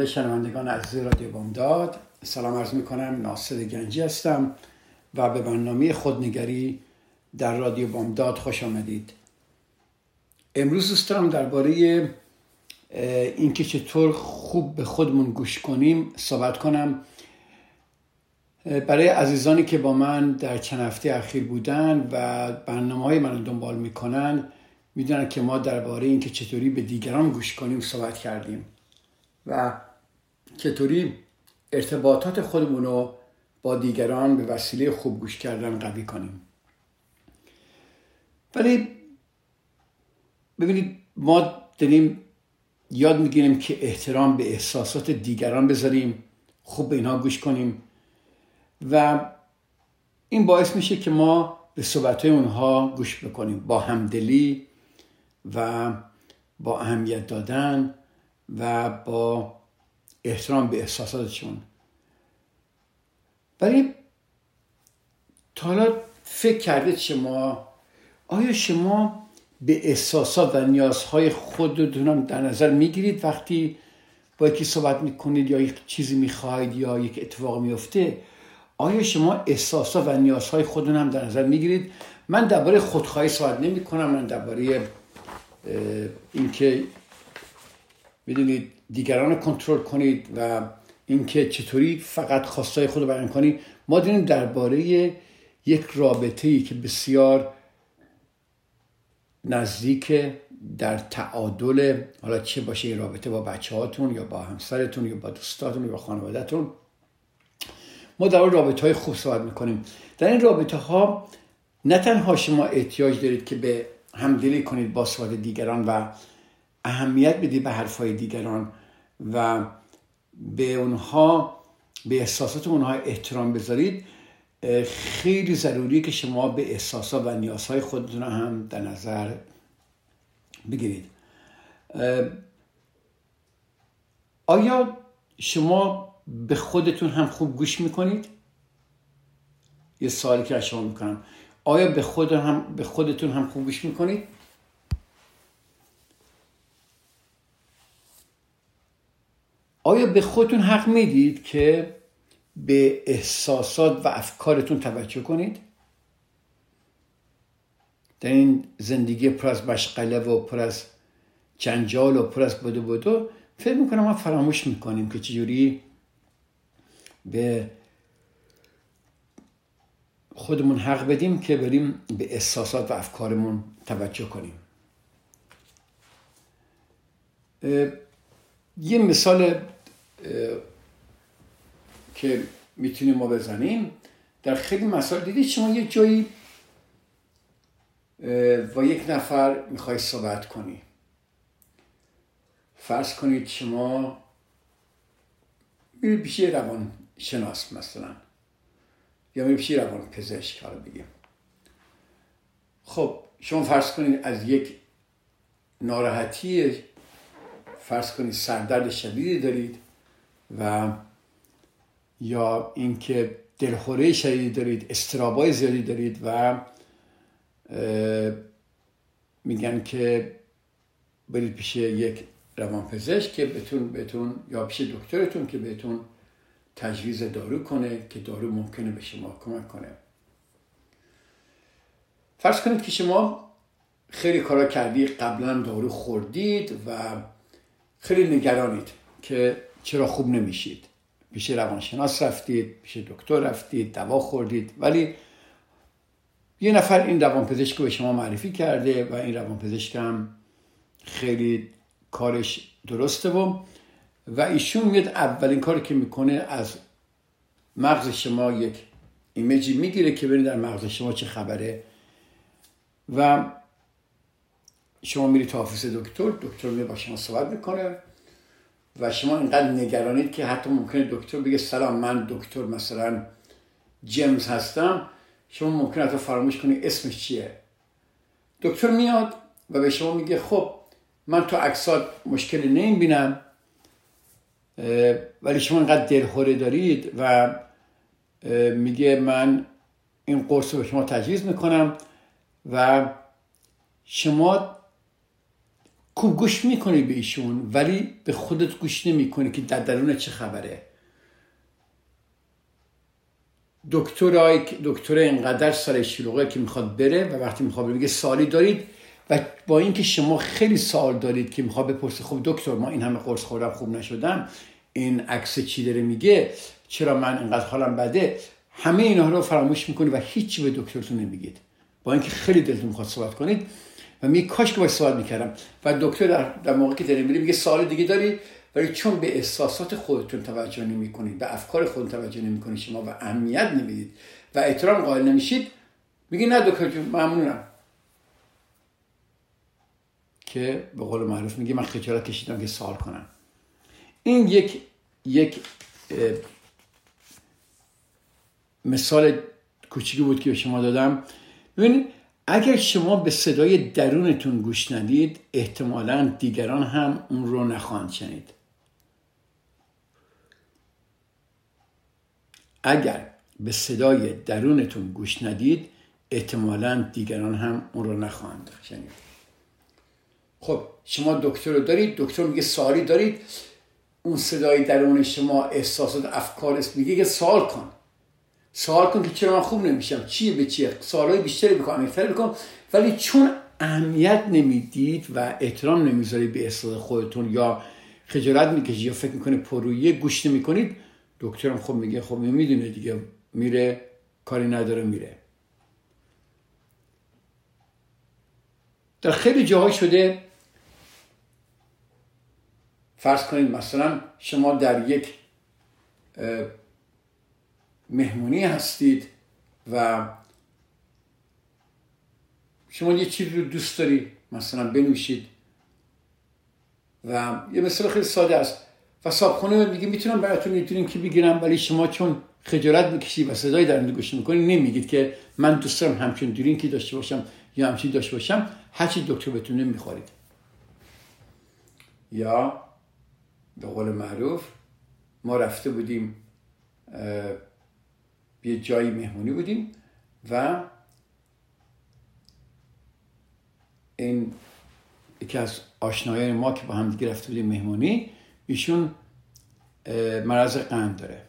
خدمت شنوندگان عزیز رادیو بامداد سلام عرض می کنم ناصر گنجی هستم و به برنامه خودنگری در رادیو بامداد خوش آمدید. امروز دوست دارم درباره اینکه چطور خوب به خودمون گوش کنیم صحبت کنم. برای عزیزانی که با من در چند هفته اخیر بودن و برنامه های من دنبال می‌کنن می‌دونن که ما درباره اینکه چطوری به دیگران گوش کنیم صحبت کردیم. و چطوری ارتباطات خودمون رو با دیگران به وسیله خوب گوش کردن قوی کنیم. ولی ببینید ما داریم یاد می‌گیریم که احترام به احساسات دیگران بذاریم خوب به اینها گوش کنیم و این باعث میشه که ما به صحبت اونها گوش بکنیم. با همدلی و با اهمیت دادن و با احترام به احساساتشون ولی تا حالا فکر کردید شما آیا شما به احساسات و نیازهای خودتون در نظر می‌گیرید وقتی با یکی صحبت می‌کنید یا یک چیزی می‌خواهید یا یک اتفاق میفته آیا شما احساسات و نیازهای خودتون هم در نظر می‌گیرید؟ من درباره خودخواهی صحبت نمی کنم من درباره اینکه می‌دونید دیگران کنترل کنید و اینکه چطوری فقط خواستای خود رو بیان کنید ما دیدیم درباره یک رابطه ای که بسیار نزدیک در تعادل حالا چه باشه این رابطه با بچه هاتون یا با همسرتون یا با دوستاتون یا با خانوادهتون. ما در رابطه های خوب صحبت می‌کنیم. در این رابطه ها نه تنها شما احتیاج دارید که به همدلی کنید با صحبت دیگران و اهمیت بدید به حرفهای دیگران و به اونها به احساسات اونها احترام بذارید خیلی ضروری که شما به احساسات و نیازهای خودتون هم در نظر بگیرید آیا شما به خودتون هم خوب گوش می‌کنید؟ یه سوالی که از شما می‌کنم آیا به, خود هم به خودتون هم خوب گوش می‌کنید؟ آیا به خودتون حق می‌دید که به احساسات و افکارتون توجه کنید؟ در این زندگی پر از مشغله و پر از جنجال و پر از بدو بدو فکر می‌کنم ما فراموش می‌کنیم که چجوری به خودمون حق بدیم که بریم به احساسات و افکارمون توجه کنیم یه مثال که می‌تونیم ما بزنیم. در خیلی مسائل دیدید شما یه جایی با یک نفر می‌خوای صحبت کنی. فرض کنید شما میرید پیش روان شناس مثلا یا میرید پیش روان پزشک حالا بگیم. خب شما فرض کنید از یک ناراحتی فرض کنید سردرد شدیدی دارید و یا اینکه دلخوره شدیدی دارید استرابای زیادی دارید و میگن که برید پیش یک روانپزشک که بهتون بهتون یا پیش دکترتون که بهتون تجویز دارو کنه که دارو ممکنه به شما کمک کنه. فرض کنید که شما خیلی کارا کردید قبلا دارو خوردید و خیلی نگرانید که چرا خوب نمیشید. پیش روانشناس رفتید پیش دکتر رفتید دوا خوردید. ولی یه نفر این روانپزشک رو به شما معرفی کرده و این روانپزشک هم خیلی کارش درسته و و ایشون میاد اولین کاری که می‌کنه از مغز شما یک image ی می‌گیره که ببینید در مغز شما چه خبره. و شما میری تا office دکتر دکتر میاد با شما صحبت می‌کنه و شما اینقدر نگرانید که حتی ممکنه دکتر بگه سلام من دکتر مثلا جیمز هستم. شما ممکنه حتی فراموش کنی اسمش چیه. دکتر میاد و به شما میگه خب من تو عکسات مشکلی نمی‌بینم ولی شما اینقدر دلخوره دارید و میگه من این قرص رو به شما تجویز می‌کنم و شما خوب گوش می‌کنی به ایشون ولی به خودت گوش نمی‌کنی که در درون چه خبره. دکتر دکتر اینقدر سر شلوغه که می‌خواد بره و وقتی می‌خواد میگه سالی دارید؟ و با اینکه شما خیلی سال دارید که می‌خواد بپرسه خب دکتر ما این همه قرص خوردم خوب نشدم این عکس چی داره میگه؟ چرا من اینقدر حالم بده؟ همه اینا رو فراموش می‌کنید و هیچی به دکترتون نمیگید. با اینکه خیلی دلتون می‌خواد صحبت کنید و می کاش که باید صحبت می‌کردم. و دکتر در, در موقع که داره میگه سال دیگه داری؟ ولی چون به احساسات خودتون توجه نمی‌کنید به افکار خودتون توجه نمی‌کنید شما و اهمیت نمی‌دید و احترام قائل نمیشید میگه نه دکتر ممنونم. که به قول معروف میگه من خجالت کشیدم که سوال کنم. این یک یک مثال کوچیکی بود که به شما دادم. ببینید اگر شما به صدای درونتون گوش ندید احتمالا دیگران هم اون رو نخواهند شنید. اگر به صدای درونتون گوش ندید احتمالا دیگران هم اون رو نخواهند شنید. خب شما دکتر رو دارید دکتر میگه سوالی دارید. اون صدای درون شما احساسات افکار است میگه که سوال کن. سوال کن که چرا من خوب نمیشم. چیه به چیه؟ سوالای بیشتری بکن عمیق‌تری بکن. ولی چون اهمیت نمی‌دید و احترام نمی‌ذارید به احساس خودتون یا خجالت می‌کشید یا فکر می‌کنه پرویه گوش نمی‌کنید دکترم خب میگه خب می‌دونه دیگه. میره کاری نداره میره. در خیلی جاهای شده فرض کنید مثلا شما در یک مهمونی هستید و شما یه چیزی رو دوست دارید مثلا بنوشید. و یه مثال خیلی ساده است. و صابخونه میگه می‌تونم براتون یه که بگیرم ولی شما چون خجالت می‌کشید و صدای درنده گوش می‌کنید نمیگید که من دوست دارم همچون درینکی داشته باشم یا همچین داشته باشم. هرچی دکتر بتونه می‌خورید یا به قول معروف ما رفته بودیم یه جایی مهمونی بودیم و این یکی از آشنایان ما که با هم دیگه رفته بودیم مهمونی ایشون مرض قند داره.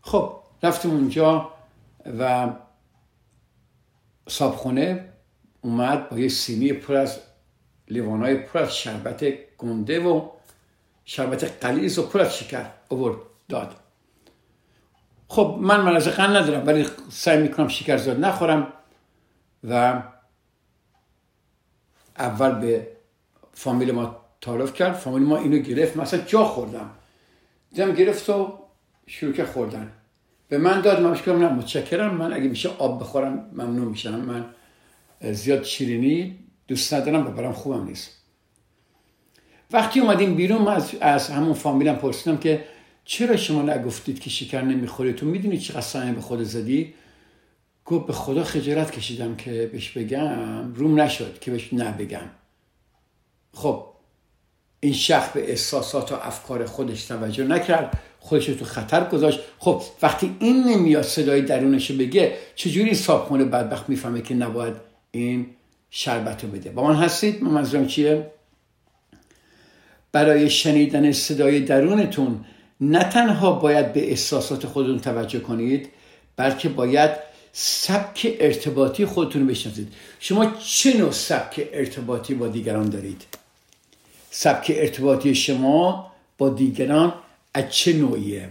خب رفتیم اونجا و صابخونه اومد با یه سینی پر از لیوانای پر از شربت گنده و شربت قلیز و پر از شکر اوورد داد. خب من مرض قند ندارم ولی سعی می‌کنم شکر زیاد نخورم و اول به فامیل ما تعارف کرد. فامیل ما اینو گرفت. مثلا جا خوردم. دیدم گرفت و شروع که خوردن. به من داد. من نه متشکرم. من اگه میشه آب بخورم ممنون میشم. من زیاد شیرینی دوست ندارم و برام خوبم نیست. وقتی اومدیم بیرون من از همون فامیلم پرسیدم که چرا شما نگفتید که شکر نمی‌خوری؟ تو می‌دونی چقدر سعی به خود زدی؟ گفت به خدا خجالت کشیدم که بهش بگم. روم نشد که بهش نبگم. خب این شخص به احساسات و افکار خودش توجه نکرد. خودش تو خطر گذاشت. خب وقتی این نمیاد صدای درونش بگه چجوری صابخونه بدبخت می‌فهمه که نباید این شربت رو بده؟ با من هستید؟ من منظورم چیه؟ برای شنیدن صدای درونتون نه تنها باید به احساسات خودتون توجه کنید بلکه باید سبک ارتباطی خودتون رو بشناسید. شما چه نوع سبک ارتباطی با دیگران دارید؟ سبک ارتباطی شما با دیگران از چه نوعیه؟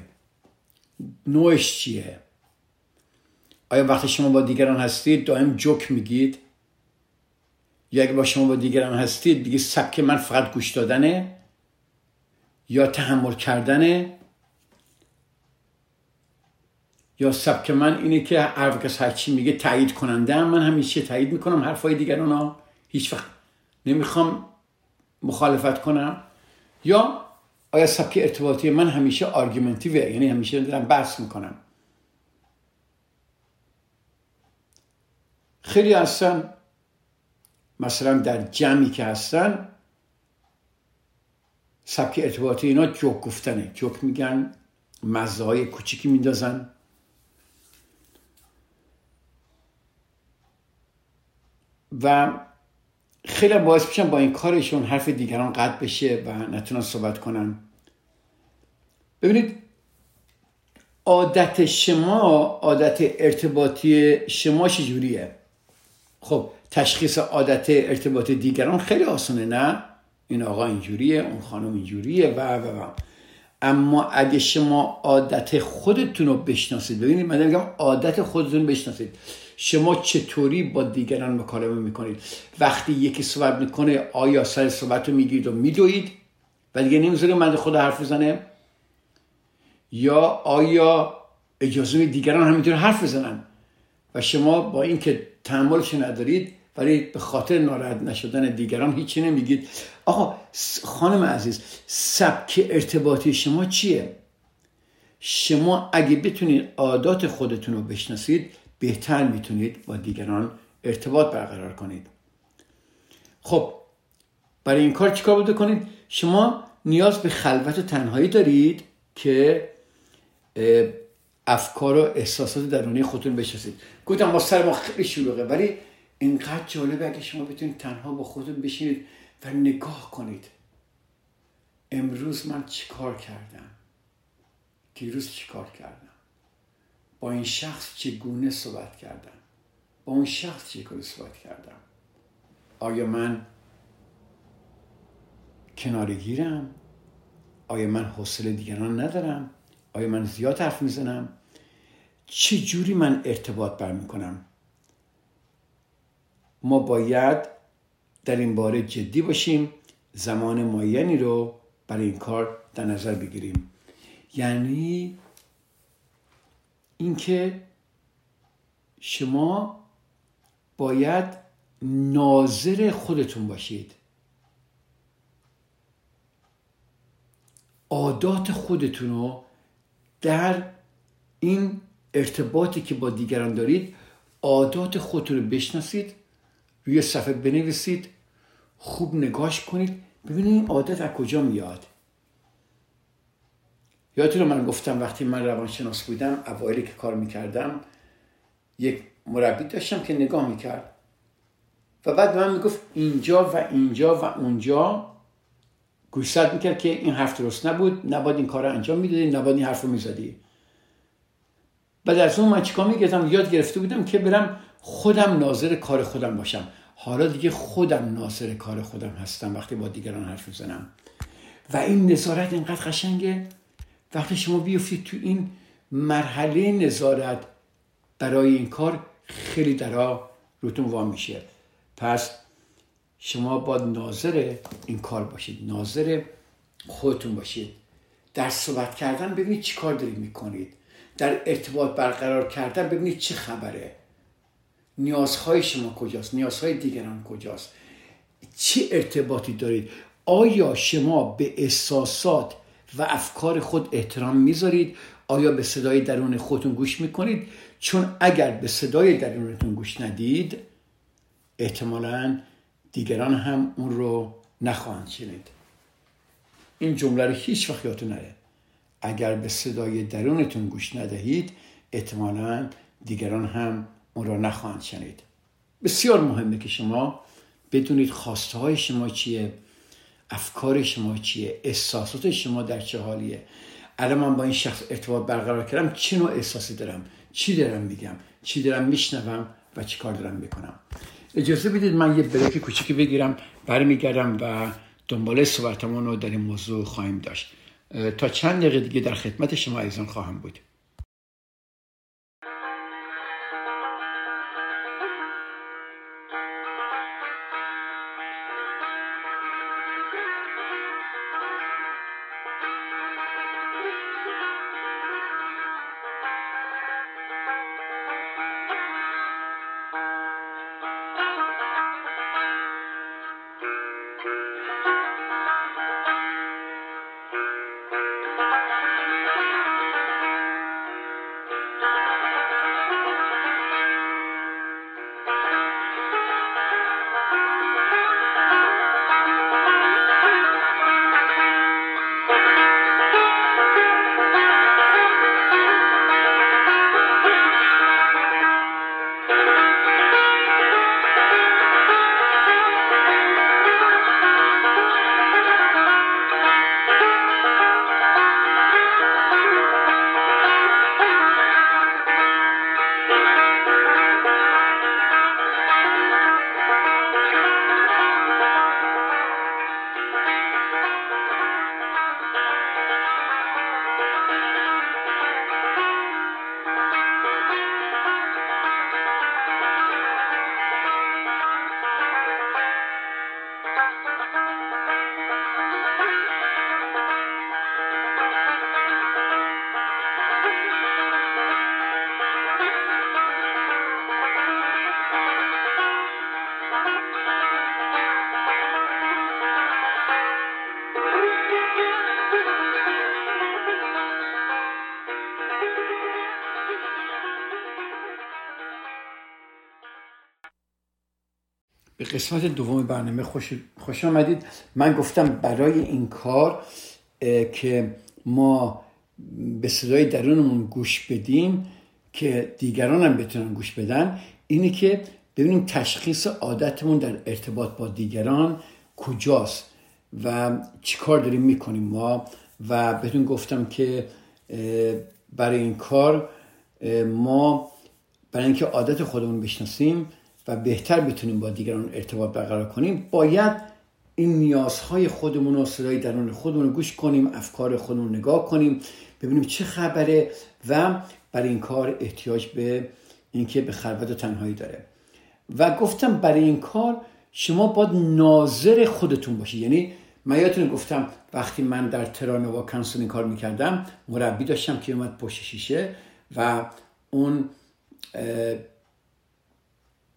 نوعش چیه؟ آیا وقتی شما با دیگران هستید دائم جوک میگید؟ یا اگه با شما با دیگران هستید دیگه سبک من فقط گوش دادنه؟ یا تحمل کردنه یا سبک من اینه که هر کس هرچی میگه تایید کننده من همیشه تایید می‌کنم؟ حرفای دیگران ها هیچ وقت نمی‌خوام مخالفت کنم. یا آیا سبک ارتباطی من همیشه آرگومنتیوه یعنی همیشه دارم بحث می‌کنم. خیلی هستن مثلا در جمعی که هستن سبک ارتباطی اینا جوک گفتنه. جوک میگن مزه های کوچیکی میندازن. و خیلی باعث میشن با این کارشون حرف دیگران قطع بشه و نتونن صحبت کنن. ببینید عادت شما عادت ارتباطی شما چجوریه؟ خب تشخیص عادت ارتباط دیگران خیلی آسانه نه؟ این آقا اینجوریه اون خانم اینجوریه و و و. اما اگه شما عادت خودتون رو بشناسید ببینید من میگم عادت خودتون بشناسید. شما چطوری با دیگران مکالمه می‌کنید؟ وقتی یکی صحبت می‌کنه آیا سر صحبت رو می‌گیرید و میدوید؟ و دیگه نمی‌ذارید من خود حرف بزنه؟ یا آیا اجازه دیگران همینطور حرف بزنن؟ و شما با اینکه تحملش ندارید ولی به خاطر ناراحت نشدن دیگران هیچی نمیگید. آقا خانم عزیز سبک ارتباطی شما چیه؟ شما اگه بتونید عادات خودتون رو بشناسید بهتر می‌تونید با دیگران ارتباط برقرار کنید. خب برای این کار چیکار باید کنید؟ شما نیاز به خلوت و تنهایی دارید که افکار و احساسات درونی خودتون بشناسید. گفتم با سر ما خیلی شلوغه ولی اینقدر جالبه اگه شما بتونید تنها با خودتون بشینید و نگاه کنید. امروز من چیکار کردم؟ دیروز چیکار کردم؟ با این شخص چگونه صحبت کردم؟ با اون شخص چگونه صحبت کردم؟ آیا من کنارگیرم؟ آیا من حوصله دیگران ندارم؟ آیا من زیاد حرف می‌زنم؟ چه جوری من ارتباط برمیکنم؟ ما باید در این باره جدی باشیم زمان معینی رو برای این کار در نظر بگیریم. یعنی اینکه شما باید ناظر خودتون باشید. عادات خودتون رو در این ارتباطی که با دیگران دارید عادات خودتون رو بشناسید روی صفحه بنویسید خوب نگاش کنید ببینید این عادت از کجا میاد. یادتون من گفتم وقتی من روانشناس بودم اوایلی که کار می‌کردم یک مربی داشتم که نگاه می‌کرد. و بعد من می‌گفت اینجا و اینجا و اونجا. گوشزد می‌کرد که این حرف درست نبود نباید این کار انجام می‌دادی نباید این حرف رو می‌زدی. بعد از اون من چیکار میگردم یاد گرفته بودم که برم خودم ناظر کار خودم باشم. حالا دیگه خودم ناظر کار خودم هستم وقتی با دیگران حرف می‌زنم. و این نظارت اینقدر قشنگه. وقتی شما بیفتید تو این مرحله نظارت برای این کار خیلی درا روتون وام میشه. پس شما با ناظر این کار باشید. ناظر خودتون باشید. در صحبت کردن ببینید چی کار دارید می‌کنید. در ارتباط برقرار کردن ببینید چه خبره. نیازهای شما کجاست؟ نیازهای دیگران کجاست؟ چه ارتباطی دارید؟ آیا شما به احساسات و افکار خود احترام می‌ذارید؟ آیا به صدای درون خودتون گوش می‌کنید؟ چون اگر به صدای درونتون گوش ندید احتمالا دیگران هم اون رو نخواهند شنید. این جمله رو هیچ وقت یادتون نره. اگر به صدای درونتون گوش ندهید احتمالا دیگران هم اون را نخواهند شنید. بسیار مهمه که شما بدونید خواسته های شما چیه افکار شما چیه احساسات شما در چه حالیه. الان من با این شخص ارتباط برقرار کردم چه نوع احساسی دارم؟ چی دارم میگم؟ چی دارم میشنوم و چی کار دارم می‌کنم؟ اجازه بدید من یه بریک کوچیکی بگیرم برمیگردم و دنبال صحبتمون رو در این موضوع خواهیم داشت. تا چند دقیقه دیگه در خدمت شما عزیزان خواهم بود. قسمت دوم برنامه خوش, خوش آمدید. من گفتم برای این کار که ما به صدای درونمون گوش بدیم که دیگران هم بتونن گوش بدن اینه که ببینیم تشخیص عادتمون در ارتباط با دیگران کجاست و چی کار داریم می‌کنیم ما. و بهتون گفتم که برای این کار ما برای اینکه عادت خودمون بشناسیم و بهتر بتونیم با دیگران ارتباط برقرار کنیم باید این نیازهای خودمون و صدای درون خودمون رو گوش کنیم افکار خودمون نگاه کنیم ببینیم چه خبره و برای این کار احتیاج به اینکه به خلوت و تنهایی داره. و گفتم برای این کار شما باید ناظر خودتون باشید یعنی من یادتون گفتم وقتی من در ترانوا counseling کار می‌کردم مربی داشتم که اومد پشت شیشه و اون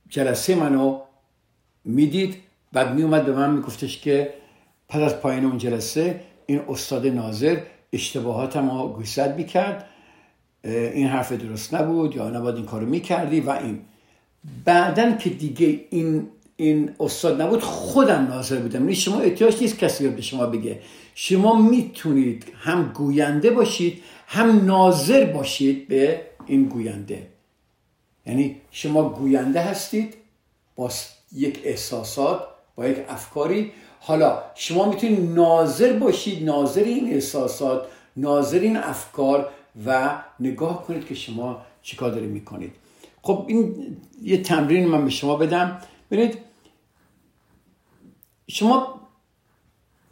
جلسه منو می‌دید بعد میومد به من میگفتش که پس از پایین اون جلسه این استاد ناظر اشتباهاتم رو گوشزد می‌کرد این حرف درست نبود یا نباید این کارو می‌کردی و این. بعدا که دیگه این این استاد نبود خودم ناظر بودم. یعنی شما احتیاج نیست کسی به شما بگه. شما می‌تونید هم گوینده باشید هم ناظر باشید به این گوینده. یعنی شما گوینده هستید با یک احساسات با یک افکاری. حالا شما می‌تونید ناظر باشید ناظر این احساسات ناظر این افکار و نگاه کنید که شما چیکار دارید می‌کنید. خب این یه تمرین من به شما بدم. ببینید شما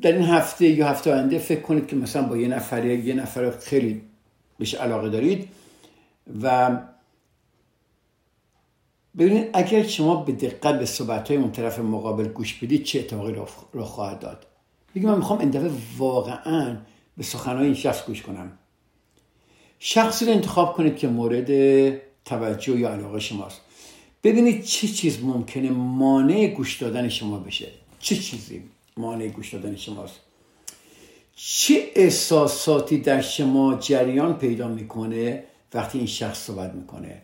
در این هفته یا هفته آینده فکر کنید که مثلا با یه نفر یه نفر خیلی بهش علاقه دارید و ببینید اگر شما به دقت به صحبت های اون طرف مقابل گوش بدید چه اتفاقی رو خواهد داد؟ بگید من می‌خوام این واقعا به سخنهای این شخص گوش کنم. شخصی رو انتخاب کنید که مورد توجه یا علاقه شماست. ببینید چه چیز ممکنه مانع گوش دادن شما بشه. چه چیزی مانع گوش دادن شماست؟ چه احساساتی در شما جریان پیدا می‌کنه وقتی این شخص صحبت می‌کنه؟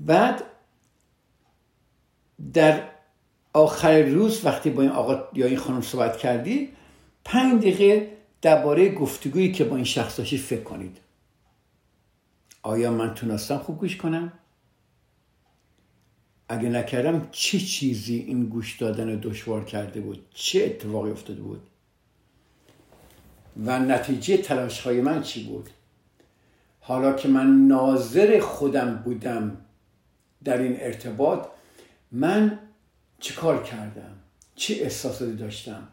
بعد در آخر روز وقتی با این آقا یا این خانم صحبت کردی پنج دقیقه درباره گفتگویی که با این شخص داشتید فکر کنید. آیا من تونستم خوب گوش کنم؟ اگه نکردم چه چیزی این گوش دادن دشوار کرده بود؟ چه اتفاقی افتاده بود؟ و نتیجه تلاش های من چی بود؟ حالا که من ناظر خودم بودم در این ارتباط من چه کار کردم؟ چه احساساتی داشتم؟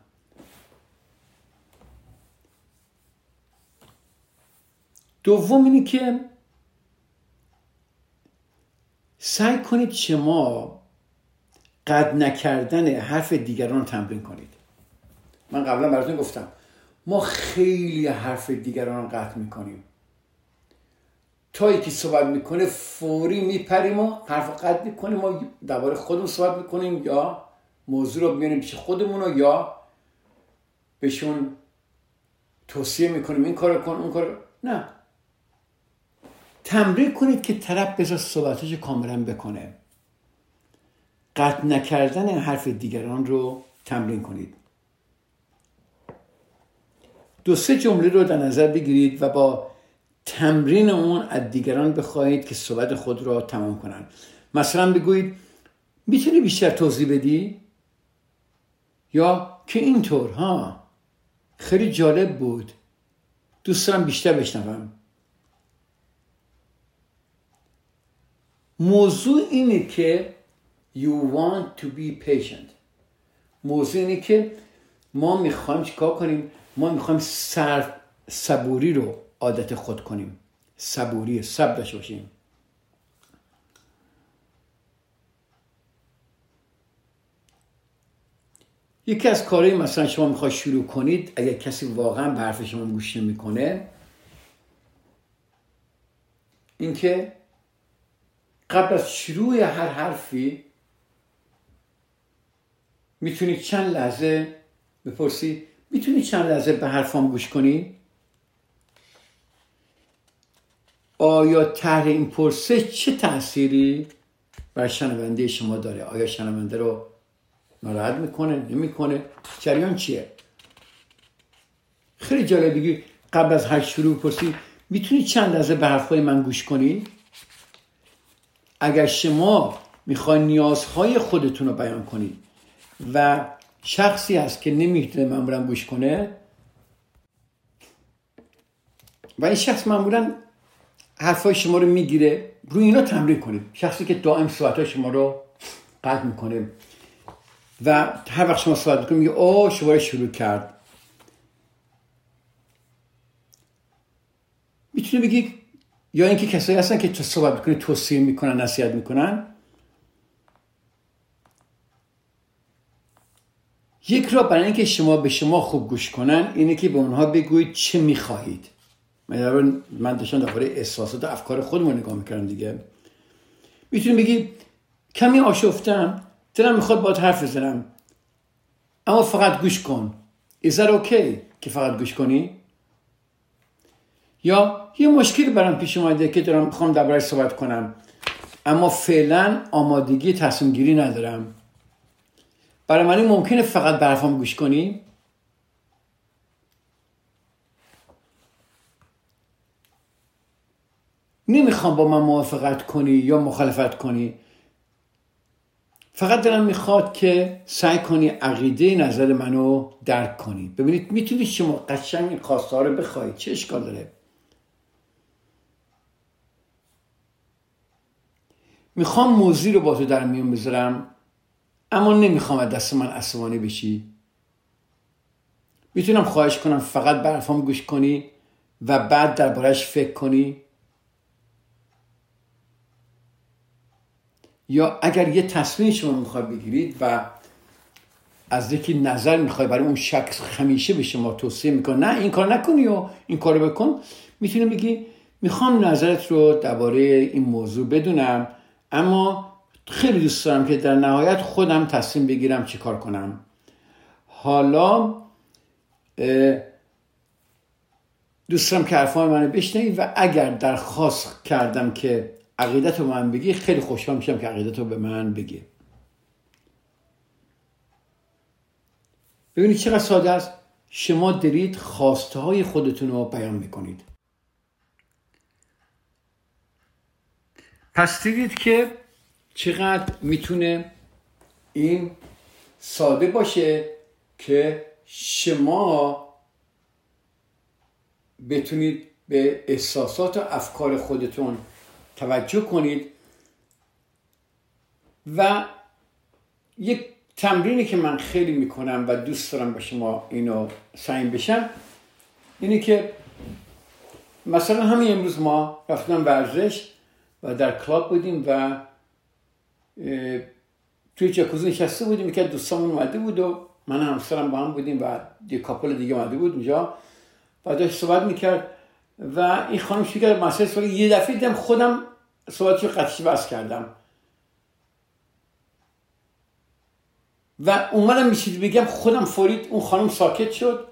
دوم اینی که سعی کنید شما قد نکردن حرف دیگران رو تمرین کنید. من قبلا براتون گفتم ما خیلی حرف دیگران رو قطع می‌کنیم. تا یکی صحبت می‌کنه فوری میپریم و حرف قطع می‌کنیم و درباره خودمون صحبت می‌کنیم یا موضوع رو بیاریم پیش خودمون رو یا بهشون توصیه می‌کنیم این کار کن اون کار نه. تمرین کنید که طرف بذار صحبتش کاملا بکنه. قطع نکردن حرف دیگران رو تمرین کنید. دو سه جمله رو در نظر بگیرید و با تمرین اون از دیگران بخواهید که صحبت خود را تمام کنند. مثلا بگویید می‌تونی بیشتر توضیح بدی؟ یا که اینطور ها خیلی جالب بود. دوست دارم بیشتر بشنوم. موضوع اینه که you want to be patient. موضوع اینه که ما می‌خوایم چیکار کنیم؟ ما می‌خوایم صبوری رو عادت خود کنیم. صبوری صبر داشته باشیم. یکی از کارهایی مثلا شما می‌خواید شروع کنید اگر کسی واقعا به حرف شما گوش نمی‌کنه اینکه قبل از شروع هر حرفی می‌تونید چند لحظه بپرسی می‌تونی چند لحظه به حرفام گوش کنی؟ آیا طرح این پرسه چه تأثیری برای شنونده شما داره؟ آیا شنونده رو ناراحت می‌کنه؟ نمی‌کنه؟ جریان چیه؟ خیلی جالب بگی قبل از هر شروع پرسی می‌تونی چند لحظه به حرفهای من گوش کنی اگر شما می‌خوای نیازهای خودتون رو بیان کنید و شخصی هست که نمی‌تونه معمولا گوش کنه و این شخص معمولا حرفای شما رو می‌گیره. روی اینا تمرین کنید شخصی که دائم صحبت شما رو قطع می‌کنه. و هر وقت شما صحبت می‌کنید میگه او شما شروع کرد. می‌تونه بگی یا اینکه کسایی هستن که تو صحبت می‌کنی توصیه می‌کنن نصیحت می‌کنن. یک را برای اینکه شما به شما خوب گوش کنن اینه که به اونها بگویید چه می‌خواهید. من داشتم درباره احساسات و افکار خودمون نگاه می‌کردم دیگه. می‌تونی بگی کمی آشفتم دلم می‌خواد باید حرف بزنم. اما فقط گوش کن. Is that okay که فقط گوش کنی؟ یا یه مشکل برام پیش اومده که دارم می‌خوام درباره صحبت کنم. اما فعلا آمادگی تصمیم گیری ندارم. برای من ممکنه فقط برفام گوش کنی؟ نمی‌خوام با من موافقت کنی یا مخالفت کنی. فقط دارم می‌خواد که سعی کنی عقیده نظر منو درک کنی. ببینید می‌تونید شما قشنگ این خواسته رو بخواید چه اشکال داره؟ می‌خوام موضوع رو با تو در میون بذارم اما نمی‌خوام از دست من عصبانی بشی. می‌تونم خواهش کنم فقط برفام گوش کنی و بعد دربارهش فکر کنی. یا اگر یه تصمیم شما می‌خواد بگیرید و از یکی نظر می‌خوای برای اون شخص همیشه به شما توصیه می‌کنه نه این کار نکنی و این کار بکن می‌تونی بگی می‌خوام نظرت رو درباره این موضوع بدونم اما خیلی دوست دارم که در نهایت خودم تصمیم بگیرم چی کار کنم. حالا دوست دارم که حرفای منو بشنوی و اگر درخواست کردم که عقیدت رو من بگی خیلی خوشحال میشم که عقیدت رو به من بگی. ببینید چقدر ساده است. شما دارید خواسته های خودتون رو بیان می‌کنید. پس دیدید که چقدر می‌تونه این ساده باشه که شما بتونید به احساسات و افکار خودتون توجه کنید و یک تمرینی که من خیلی می‌کنم و دوست دارم به شما اینو سعیم بشم اینه که مثلا همین امروز ما رفتم ورزش و در کلاب بودیم و توی جاکوزی نشسته بودیم که دوستامون اومده بود و من همسرم با هم بودیم و یه کاپل دیگه اومده بود اونجا و داشت صحبت می‌کرد و این خانم شروع کرد مسئله یه دفعه دیدم خودم صحبتشو قطعی بس کردم؟ و اومدم میشید بگم خودم فورید اون خانم ساکت شد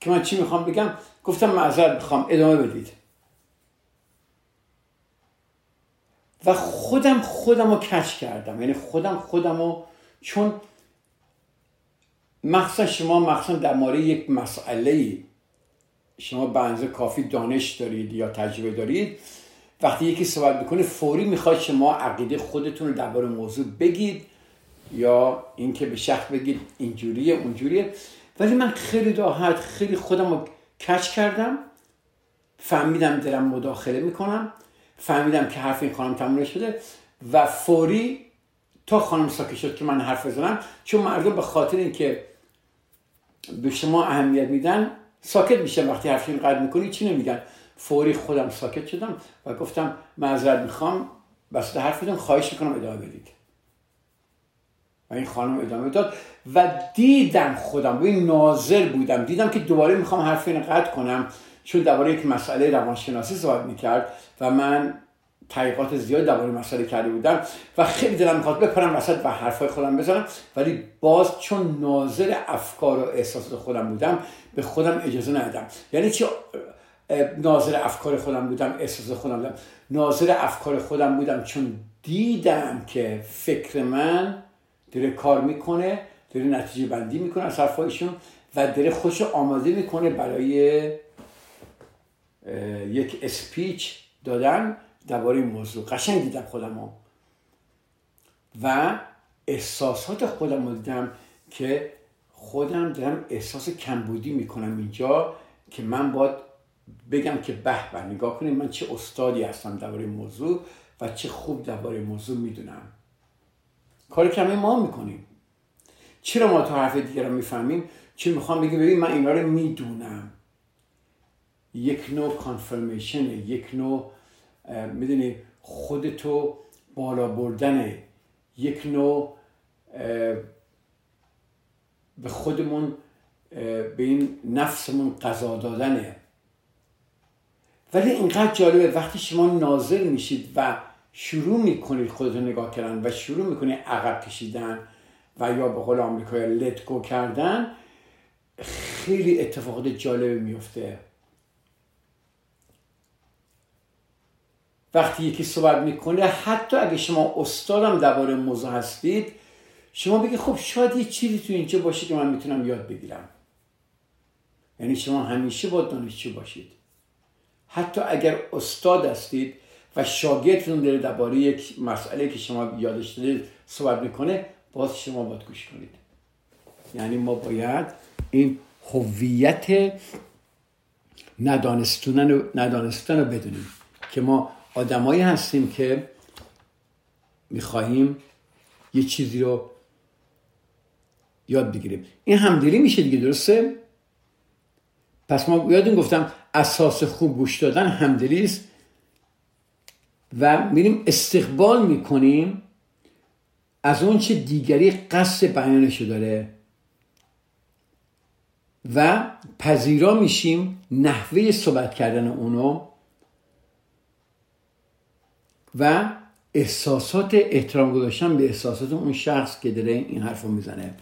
که من چی می‌خوام بگم؟ گفتم معذرت می‌خوام ادامه بدید. و خودم خودم رو کش کردم. یعنی خودم خودم رو چون مخصوصا شما مخصوصا در مورد یک مسئله شما به کافی دانش دارید یا تجربه دارید وقتی یکی صحبت می‌کنه فوری می‌خواد شما عقیده خودتون رو درباره موضوع بگید یا اینکه به شخص بگید اینجوریه اونجوریه. ولی من خیلی راحت خیلی خودم رو کچ کردم. فهمیدم دارم مداخله می‌کنم. فهمیدم که حرف این خانم تموم شده و فوری تا خانم ساکت شد که من حرف بزنم. چون مردم به خاطر اینکه به شما اهمیت میدن ساکت میشه وقتی حرفی قد می‌کنی چی نمیگن؟ فوری خودم ساکت شدم و گفتم معذرت می‌خوام بس حرف بدم خواهش می‌کنم ادامه بدید. و این خانم ادامه داد و دیدم خودم و این ناظر بودم. دیدم که دوباره می‌خوام حرف این قطع کنم چون درباره یک مسئله روانشناسی صحبت می‌کرد و من تحقیقات زیاد درباره مسئله کرده بودم و خیلی دلم می‌خواد بپرم وسط و حرفای خودم بزنم. ولی باز چون ناظر افکار و احساسات خودم بودم به خودم اجازه ندادم. یعنی چی؟ ناظر افکار خودم بودم احساس خودم بودم. ناظر افکار خودم بودم چون دیدم که فکر من داره کار می‌کنه داره نتیجه بندی می‌کنه از حرفایشون و داره خوش آماده می‌کنه برای یک اسپیچ دادن درباره این موضوع. قشنگ دیدم خودم و احساسات خودم رو دیدم که خودم دارم احساس کمبودی می‌کنم اینجا که من باید بگم که به به نگاه کنید من چه استادی هستم درباره موضوع و چه خوب درباره موضوع می‌دونم. کاری که ما می‌کنیم. چرا ما تو حرف دیگر رو می‌فهمیم؟ چه می‌خوام بگم ببین من اینا رو می‌دونم. یک نوع کانفرمیشن یک نوع می‌دونی خودتو بالا بردنه یک نوع به خودمون به این نفسمون قضا دادنه ولی اینقدر جالبه وقتی شما ناظر میشید و شروع می‌کنید خودتون نگاه کردن و شروع می‌کنید عقب کشیدن و یا به قول آمریکایی لت گو کردن خیلی اتفاقات جالبی میفته وقتی یکی صحبت می‌کنه حتی اگه شما استادم درباره موضوع هستید شما بگید خب شاید یه چیزی تو اینجا باشه که من می‌تونم یاد بگیرم. یعنی شما همیشه با دانشجو باشید. حتی اگر استاد هستید و شاگردتون داره درباره یک مسئله که شما یادش دارید صحبت می‌کنه باز شما باید گوش کنید. یعنی ما باید این هویت ندانستن رو, ندانستن رو بدونیم که ما آدمایی هستیم که می‌خواهیم یه چیزی رو یاد بگیریم. این همدلی میشه دیگه درسته؟ پس ما یادون گفتم اساس خوب گوش دادن همدلی است و میریم استقبال می‌کنیم از اون چه دیگری قصد بیانشو داره و پذیرا میشیم نحوه صحبت کردن اونو و احساسات احترام گذاشتن به احساسات اون شخص که داره این حرف رو می‌زنه.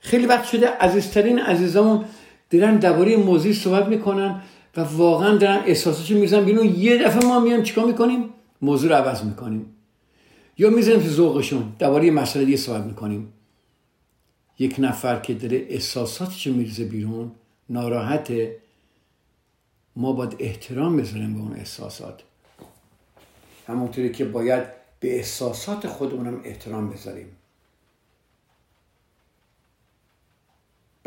خیلی وقت شده عزیزترین عزیزامون دارن درباره موضوع صحبت می‌کنن و واقعا دارن احساساتشو می‌زنن بیرون یه دفعه ما میایم چیکار می‌کنیم؟ موضوع رو عوض می‌کنیم. یا می‌زنیم تو ذوقشون درباره مسئله دیگه صحبت می‌کنیم. یک نفر که داره احساساتشو میریزه بیرون ناراحته ما باید احترام بذاریم به اون احساسات. همونطوری که باید به احساسات خودمونم احترام بذاریم.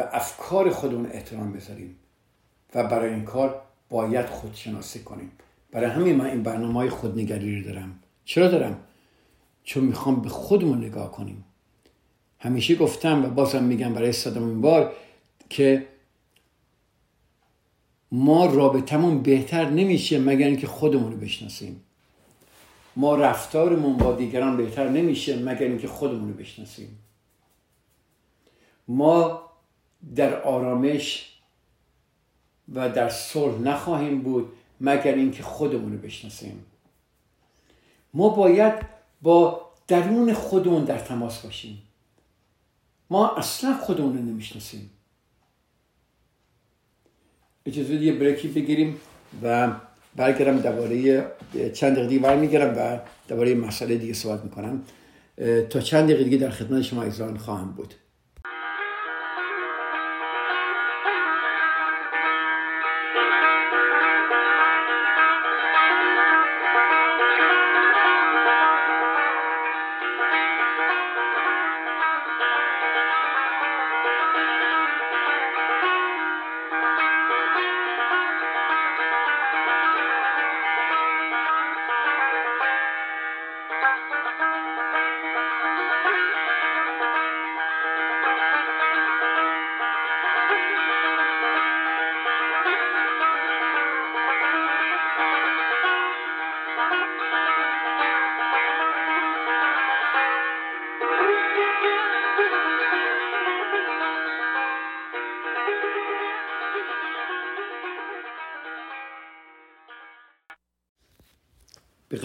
به افکار خودمون احترام بذاریم و برای این کار باید خودشناسی کنیم. برای همین من این برنامه های خودنگری رو دارم. چرا دارم؟ چون می‌خوام به خودمون نگاه کنیم. همیشه گفتم و بازم میگم برای صدامین بار که ما رابطمون بهتر نمیشه مگر اینکه خودمون رو بشناسیم. ما رفتارمون با دیگران بهتر نمیشه مگر اینکه خودمون رو بشناسیم. ما در آرامش و در صلح نخواهیم بود مگر اینکه خودمون رو بشناسیم. ما باید با درون خودمون در تماس باشیم. ما اصلا خودمون رو نمی‌شناسیم. اجازه یه بریکی بگیریم و برگردم درباره چند دقیقه دیگه برمیگردم و درباره مسئله دیگه صحبت می‌کنم. تا چند دقیقه در خدمت شما ایزان خواهم بود.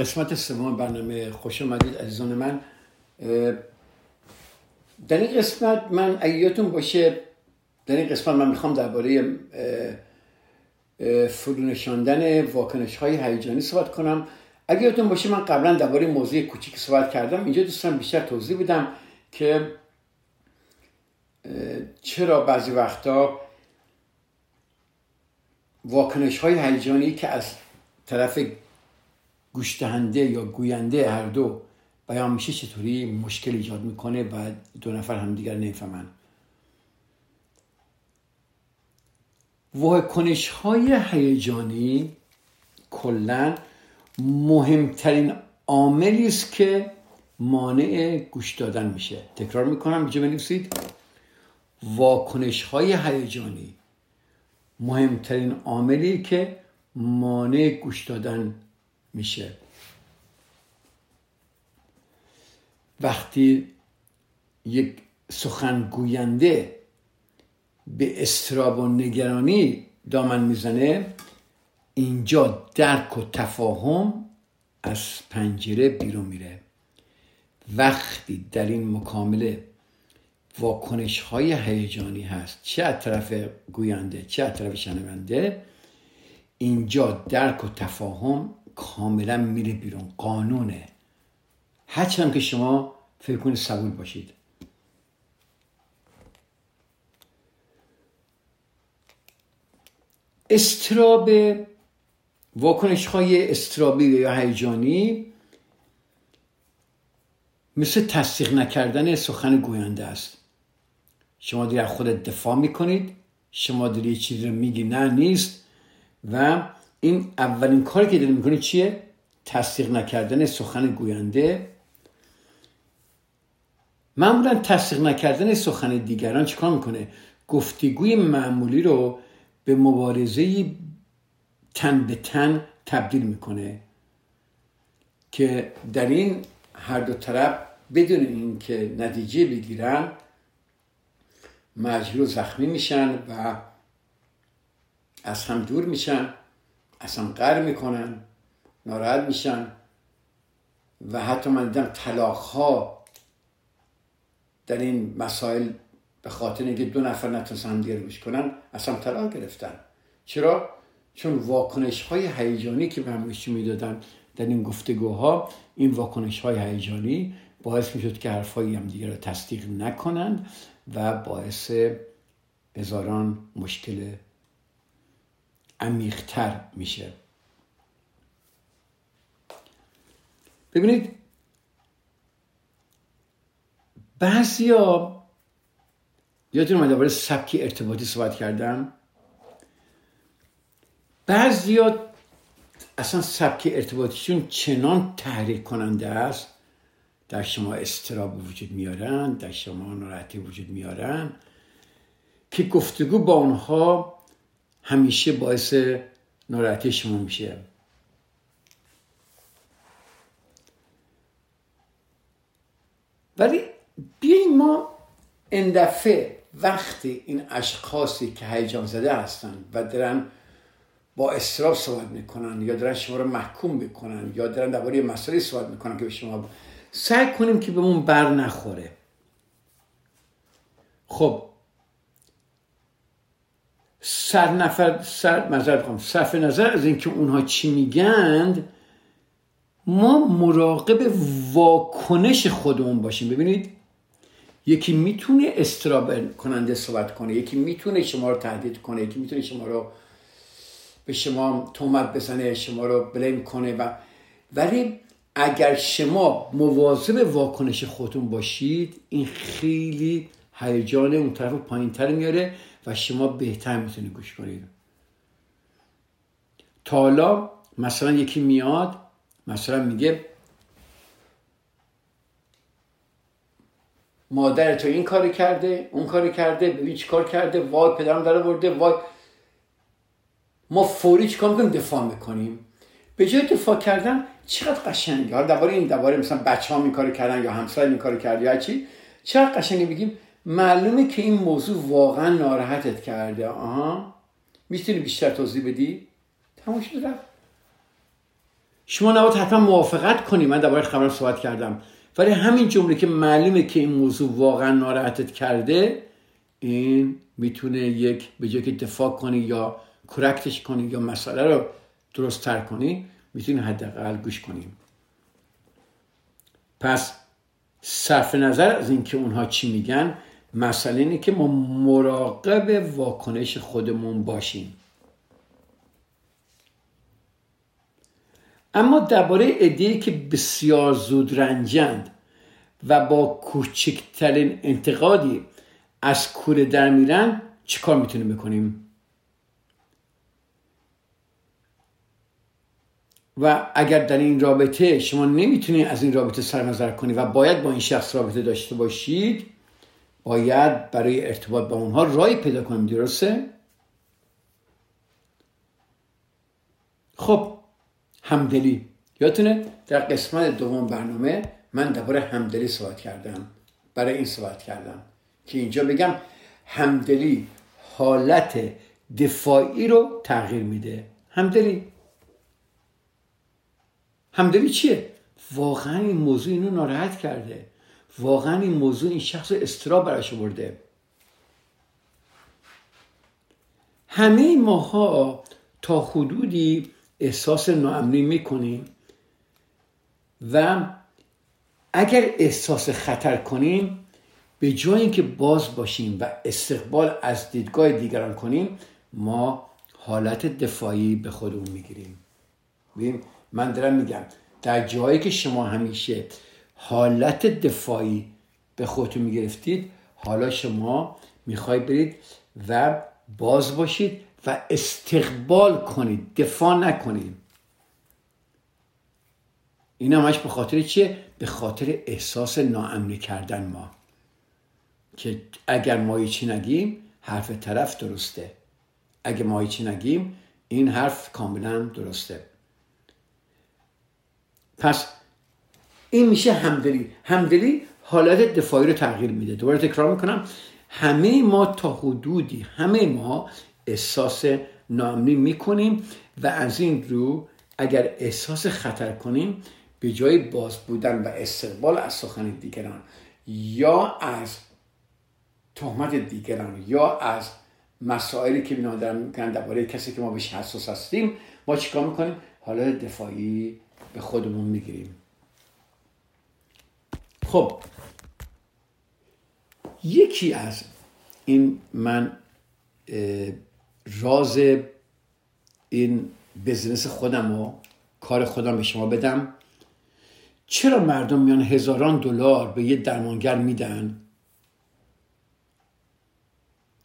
قسمت سوم برنامه خوش آمدید عزیزان من. در این قسمت من اگه باشه در این قسمت من می‌خوام درباره فرونشاندن واکنش های هیجانی صحبت کنم. اگه یادتون باشه من قبلا درباره موضوع کوچیک صحبت کردم. اینجا دوستان بیشتر توضیح بدم که چرا بعضی وقتا واکنش های هیجانی که از طرف گوشتهنده یا گوینده هر دو بیان میشه چطوری؟ مشکل ایجاد می‌کنه و دو نفر همدیگر نمی‌فهمن. واکنش های هیجانی کلا مهمترین عاملی است که مانع گوش دادن میشه. تکرار می‌کنم اینجا بنویسید. واکنش های هیجانی مهمترین عاملی که مانع گوش دادن میشه. وقتی یک سخنگوینده به استراب و نگرانی دامن می‌زنه اینجا درک و تفاهم از پنجره بیرون میره. وقتی در این مکامله واکنش های هیجانی هست چه از طرف گوینده چه از طرف شنونده اینجا درک و تفاهم کاملا میره بیرون. قانونه. هرچند که شما فکر کنید صبور باشید. استراب واکنش های استرابی یا هیجانی مثل تصدیق نکردن سخن گوینده است. شما داری از خودت دفاع می‌کنید. شما داری چیزی رو میگی نه نیست. و این اولین کاری که داری می‌کنید چیه؟ تصدیق نکردن سخن گوینده. معمولا تصدیق نکردن سخن دیگران چیکار می‌کنه؟ گفتگوی معمولی رو به مبارزه تن به تن تبدیل می‌کنه که در این هر دو طرف بدون اینکه نتیجه بگیرن مجهول و زخمی میشن و از هم دور میشن. هم قر می‌کنن ناراحت میشن و حتی من دیدم طلاق ها در این مسائل به خاطر اینکه دو نفر نتونستن هم دیگر گوش کنن اصلا طلاق گرفتن. چرا؟ چون واکنش های هیجانی که به می‌دادن در این گفتگوها این واکنش های هیجانی باعث می‌شد که حرفایی هم دیگر رو تصدیق نکنند و باعث هزاران مشکل عمیقتر میشه. ببینید بعضیا یادتون من درباره سبک ارتباطی صحبت کردم؟ بعضیا اصلا سبک ارتباطیشون چنان تحریک کننده است در شما استراب وجود میارن در شما ناراحتی وجود میارن که گفتگو با اونها همیشه باعث ناراحتی شما میشه. ولی بیاییم ما اندفعه وقتی این اشخاصی که هیجان زده هستن و دارن با استراب صحبت می‌کنن یا دارن شما رو محکوم می‌کنن یا دارن درباره مسئله صحبت می‌کنن که به شما سعی کنیم که بهمون بر نخوره. خب سر نفر سر نظر صرف نظر از اینکه اونها چی میگند ما مراقب واکنش خودمون باشیم. ببینید یکی می‌تونه استراب کننده صحبت کنه یکی می‌تونه شما رو تهدید کنه یکی می‌تونه شما رو به شما تومت بزنه شما رو بلیم کنه و ولی اگر شما مواظب واکنش خودتون باشید این خیلی هیجان اون طرف پایین تر میاره. و شما بهتر می‌تونید گوش کنید تا حالا مثلا یکی میاد مثلا میگه مادر تو این کاری کرده اون کاری کرده ببین چی کار کرده وای پدرم داره برده وای. ما فوری چیکار می‌کنیم؟ دفاع می‌کنیم. به جای دفاع کردن چقدر قشنگه. حالا درباره این درباره مثلا بچه ها این کار کردن یا همسایه این کار کرد یا چی چقدر قشنگه بگیم معلومه که این موضوع واقعا ناراحتت کرده. آها. می‌تونی بیشتر توضیح بدی؟ تمام شد رفت. شما نباید حتما موافقت کنی. من درباره خبرم صحبت کردم. ولی همین جمله که معلومه که این موضوع واقعا ناراحتت کرده این می‌تونه یک به جای که دفاع کنی یا کرکتش کنی یا مسئله رو درست تر کنی می‌تونی حداقل گوش کنیم پس صرف نظر از اینکه اونها چی میگن مسئله اینه که ما مراقب واکنش خودمون باشیم. اما درباره ادهی که بسیار زود رنجند و با کوچکترین انتقادی از کوره در میرن چی کار می‌تونیم بکنیم؟ و اگر در این رابطه شما نمی‌تونید از این رابطه سر نظر کنی و باید با این شخص رابطه داشته باشید باید برای ارتباط با اونها رای پیدا کنیم درسته؟ خب همدلی. یادتونه در قسمت دوم برنامه من درباره همدلی صحبت کردم. برای این صحبت کردم که اینجا بگم همدلی حالت دفاعی رو تغییر میده. همدلی. همدلی چیه؟ واقعا این موضوع اینو ناراحت کرده. واقعا این موضوع این شخص استرا براش برده همه ماها تا حدودی احساس ناامنی می‌کنیم و اگر احساس خطر کنیم به جای اینکه باز باشیم و استقبال از دیدگاه دیگران کنیم ما حالت دفاعی به خودمون می‌گیریم. من دارم میگم در جایی که شما همیشه حالت دفاعی به خودتون می‌گرفتید. حالا شما می‌خوای برید و باز باشید و استقبال کنید. دفاع نکنید. این همش به خاطر چیه؟ به خاطر احساس ناامنی کردن ما. که اگر ما چی نگیم حرف طرف درسته. اگر ما چی نگیم این حرف کاملا درسته. پس این میشه همدلی. همدلی حالت دفاعی رو تغییر میده. دوباره تکرار می‌کنم. همه ما تا حدودی همه ما احساس ناامنی می‌کنیم و از این رو اگر احساس خطر کنیم به جای باز بودن و استقبال از سخن دیگران یا از تهمت دیگران یا از مسائلی که اینا دارن می‌کنن درباره کسی که ما بهش حساس هستیم ما چیکار می‌کنیم؟ حالت دفاعی به خودمون می‌گیریم. خب یکی از این من راز این بزنس خودم و کار خودم به شما بدم. چرا مردم میان هزاران دلار به یه درمانگر میدن؟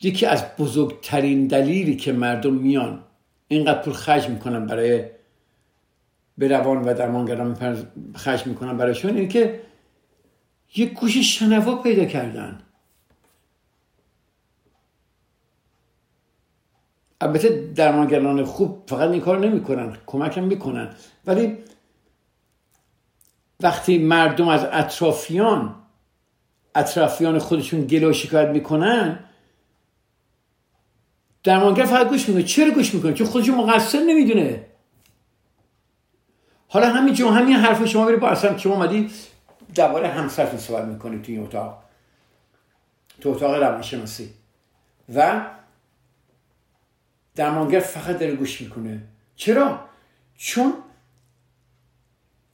یکی از بزرگترین دلیلی که مردم میان اینقدر پول خرج می‌کنن برای به روان و درمانگران خرج می‌کنن برایشون اینه که یه گوش شنوا پیدا کردن. البته درمانگران خوب فقط این کار نمی‌کنن کمک هم می‌کنن. ولی وقتی مردم از اطرافیان اطرافیان خودشون گله و شکایت می‌کنن درمانگر فقط گوش می‌کنه. چرا گوش می‌کنه؟ چون خودشون مقصر نمی‌دونه. حالا همین جو همین حرف شما بری با اصلا شما اومدی درباره همسرتون صحبت می‌کنید توی این اتاق. تو اتاق روانشناسی. و درمانگر فقط داره گوش می‌کنه. چرا؟ چون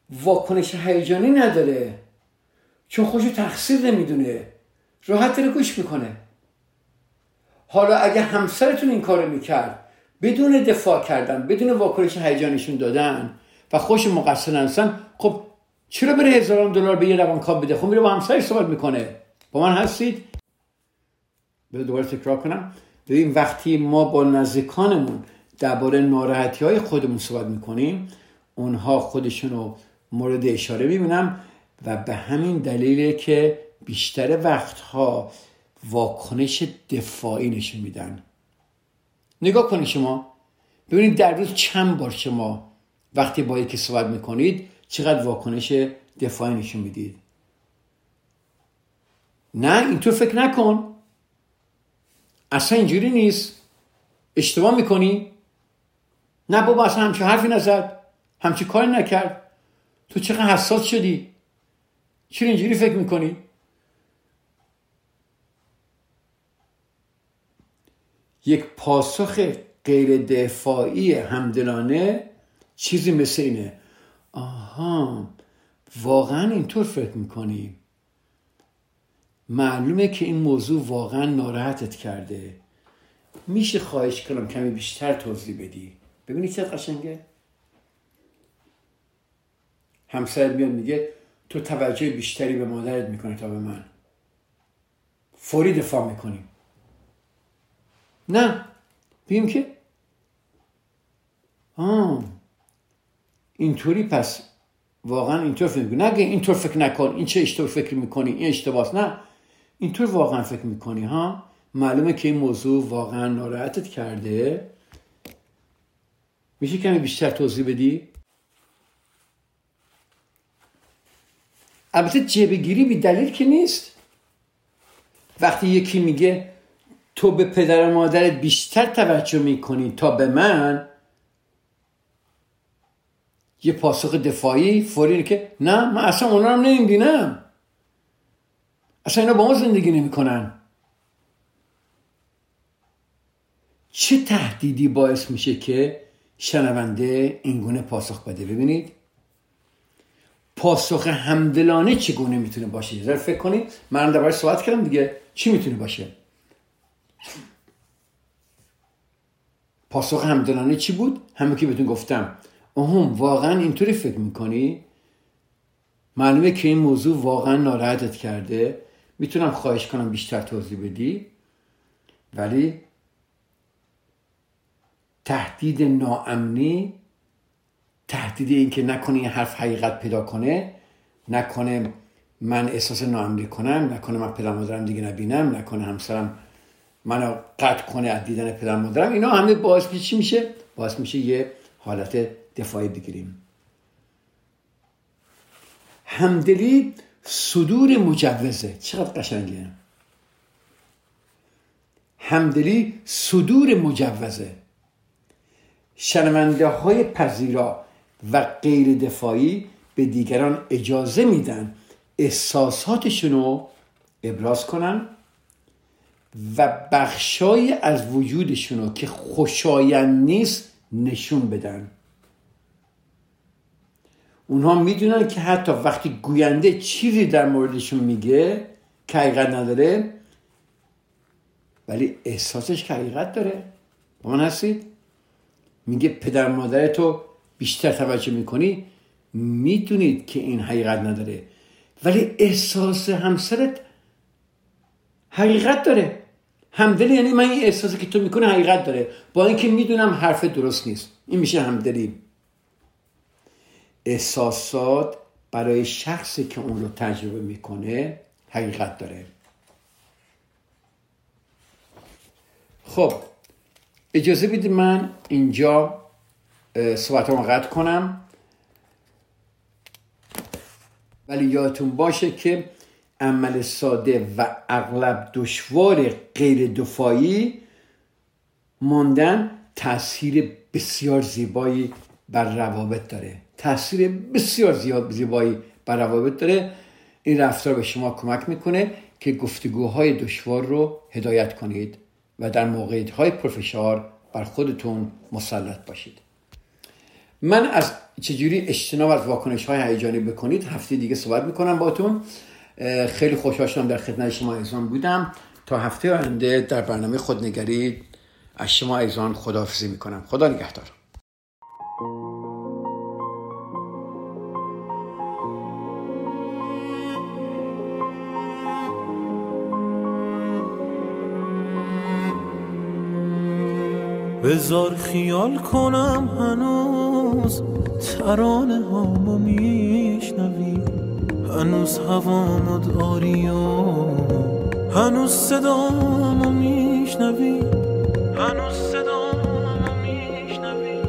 واکنش هیجانی نداره. چون خودشو تقصیر نمی‌دونه. راحت داره گوش می‌کنه. حالا اگه همسرتون این کارو می‌کرد بدون دفاع کردن بدون واکنش هیجانیشون دادن و خوش مقصر هستن خب چرا بره هزاران دلار به یه روانکاو بده؟ خب میره با همسرش صحبت می‌کنه. با من هستید؟ به دوباره تکرار کنم. ببین وقتی ما با نزدیکانمون درباره ناراحتی های خودمون صحبت می‌کنیم اونها خودشون رو مورد اشاره می‌بینم و به همین دلیله که بیشتر وقتها واکنش دفاعی نشون میدن. نگاه کنید شما. ببینید در روز چند بار شما وقتی با یکی صحبت می‌کنید چقدر واکنش دفاعی نشون می‌دید؟ نه اینطور فکر نکن. اصلا اینجوری نیست. اشتباه می‌کنی. نه بابا اصلا همچه حرفی نزد. همچه کاری نکرد. تو چقدر حساس شدی؟ چرا اینجوری فکر می‌کنی؟ یک پاسخ غیر دفاعی همدلانه چیزی مثل اینه. آها واقعا اینطور فکر می‌کنی؟ معلومه که این موضوع واقعا ناراحتت کرده. میشه خواهش کنم کمی بیشتر توضیح بدی. ببینی چه قشنگه. همسرت میاد میگه تو توجه بیشتری به مادرت می‌کنه تا به من. فوری دفاع می‌کنی. نه. بگیم که؟ آه. اینطوری پس واقعا اینطور فکر نگه اینطور فکر نکن. این چه اشتباه فکر می‌کنی؟ این اشتباهست نه. اینطور واقعا فکر می‌کنی ها؟ معلومه که این موضوع واقعا ناراحتت کرده. میشه کمی بیشتر توضیح بدی؟ البته جبهگیری بی دلیل که نیست. وقتی یکی میگه تو به پدر و مادرت بیشتر توجه می‌کنی تا به من یه پاسخ دفاعی فوری که نه من اصلا اونا رو نمی‌بینم. اصلا اینا با ما زندگی نمی‌کنن. چه تهدیدی باعث میشه که شنونده اینگونه پاسخ بده؟ ببینید. پاسخ همدلانه چگونه می‌تونه باشه؟ یه فکر کنید. من درباره صحبت کردم دیگه. چی می‌تونه باشه؟ پاسخ همدلانه چی بود؟ همه که بهتون گفتم. اهم واقعا اینطوری فکر می‌کنی؟ معلومه که این موضوع واقعا ناراحتت کرده. می‌تونم خواهش کنم بیشتر توضیح بدی. ولی تهدید ناامنی تهدید این که نکنه این حرف حقیقت پیدا کنه نکنه من احساس ناامنی کنم نکنه من پدر مادرم دیگه نبینم نکنه همسرم منو قطع کنه از دیدن پدر مادرم. اینا همه باعث چی میشه؟ باعث میشه یه حالت دفاعی بگیریم. همدلی صدور مجوزه. چقدر قشنگه. همدلی صدور مجوزه. شنونده های پذیرا و غیر دفاعی به دیگران اجازه میدن احساساتشون رو ابراز کنن و بخشای از وجودشون رو که خوشایند نیست نشون بدن. اونها می‌دونن که حتی وقتی گوینده چیزی در موردشون میگه که حقیقت نداره ولی احساسش که حقیقت داره. با من هستید؟ میگه پدر مادر تو بیشتر توجه می‌کنی می‌دونید که این حقیقت نداره. ولی احساس همسرت حقیقت داره. همدلی یعنی من این احساسی که تو می‌کنه حقیقت داره. با اینکه می‌دونم حرف درست نیست. این میشه همدلی. احساسات برای شخصی که اون رو تجربه می‌کنه حقیقت داره. خب اجازه بدید من اینجا صحبت رو قطع کنم. ولی یادتون باشه که عمل ساده و اغلب دشوار غیر دفاعی ماندن تاثیر بسیار زیبایی بر روابط داره. تاثیر بسیار زیاد زیبایی بر روابط داره. این رفتار به شما کمک می‌کنه که گفتگوهای دشوار رو هدایت کنید و در موقعیت های پرفشار بر خودتون مسلط باشید. من از چجوری اجتناب از واکنش های هیجانی بکنید هفته دیگه صحبت می‌کنم باتون خیلی خوشحال شدم در خدمت شما ایزان بودم. تا هفته آینده در برنامه خودنگری از شما ایزان خداحافظی می‌کنم. خدا نگهدار. بزار خیال کنم هنوز ترانه هامو میشنوی. هنوز هوامو داری و هنوز صدامو میشنوی. هنوز صدامو میشنوی.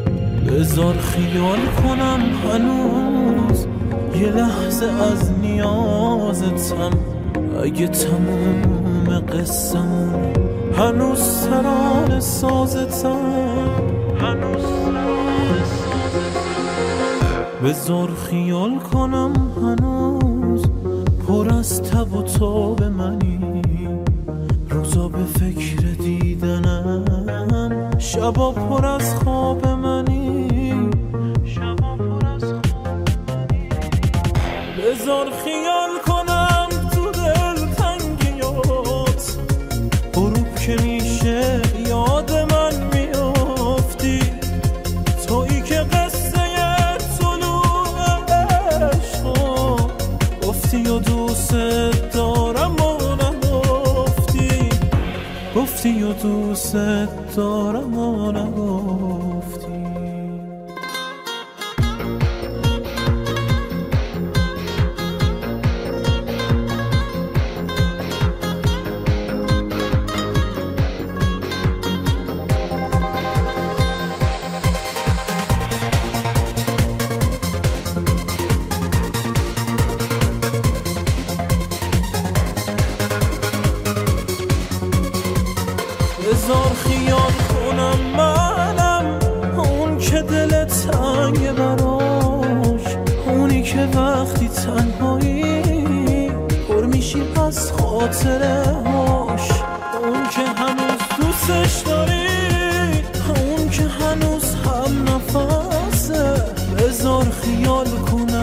بزار خیال کنم هنوز یه لحظه از نیازتم. اگه تموم قصمون هنوز سران سازتم هنوز سران به زور خیال کنم هنوز پر از تب و تاب منی. روزا به فکر دیدنم شبا پر از خواب دوست دارم و نگفتی. گفتی و دوست دارم. نهاش اون که هنوز دوستش داری اون که هنوز هم نفسه. بذار خیال کنه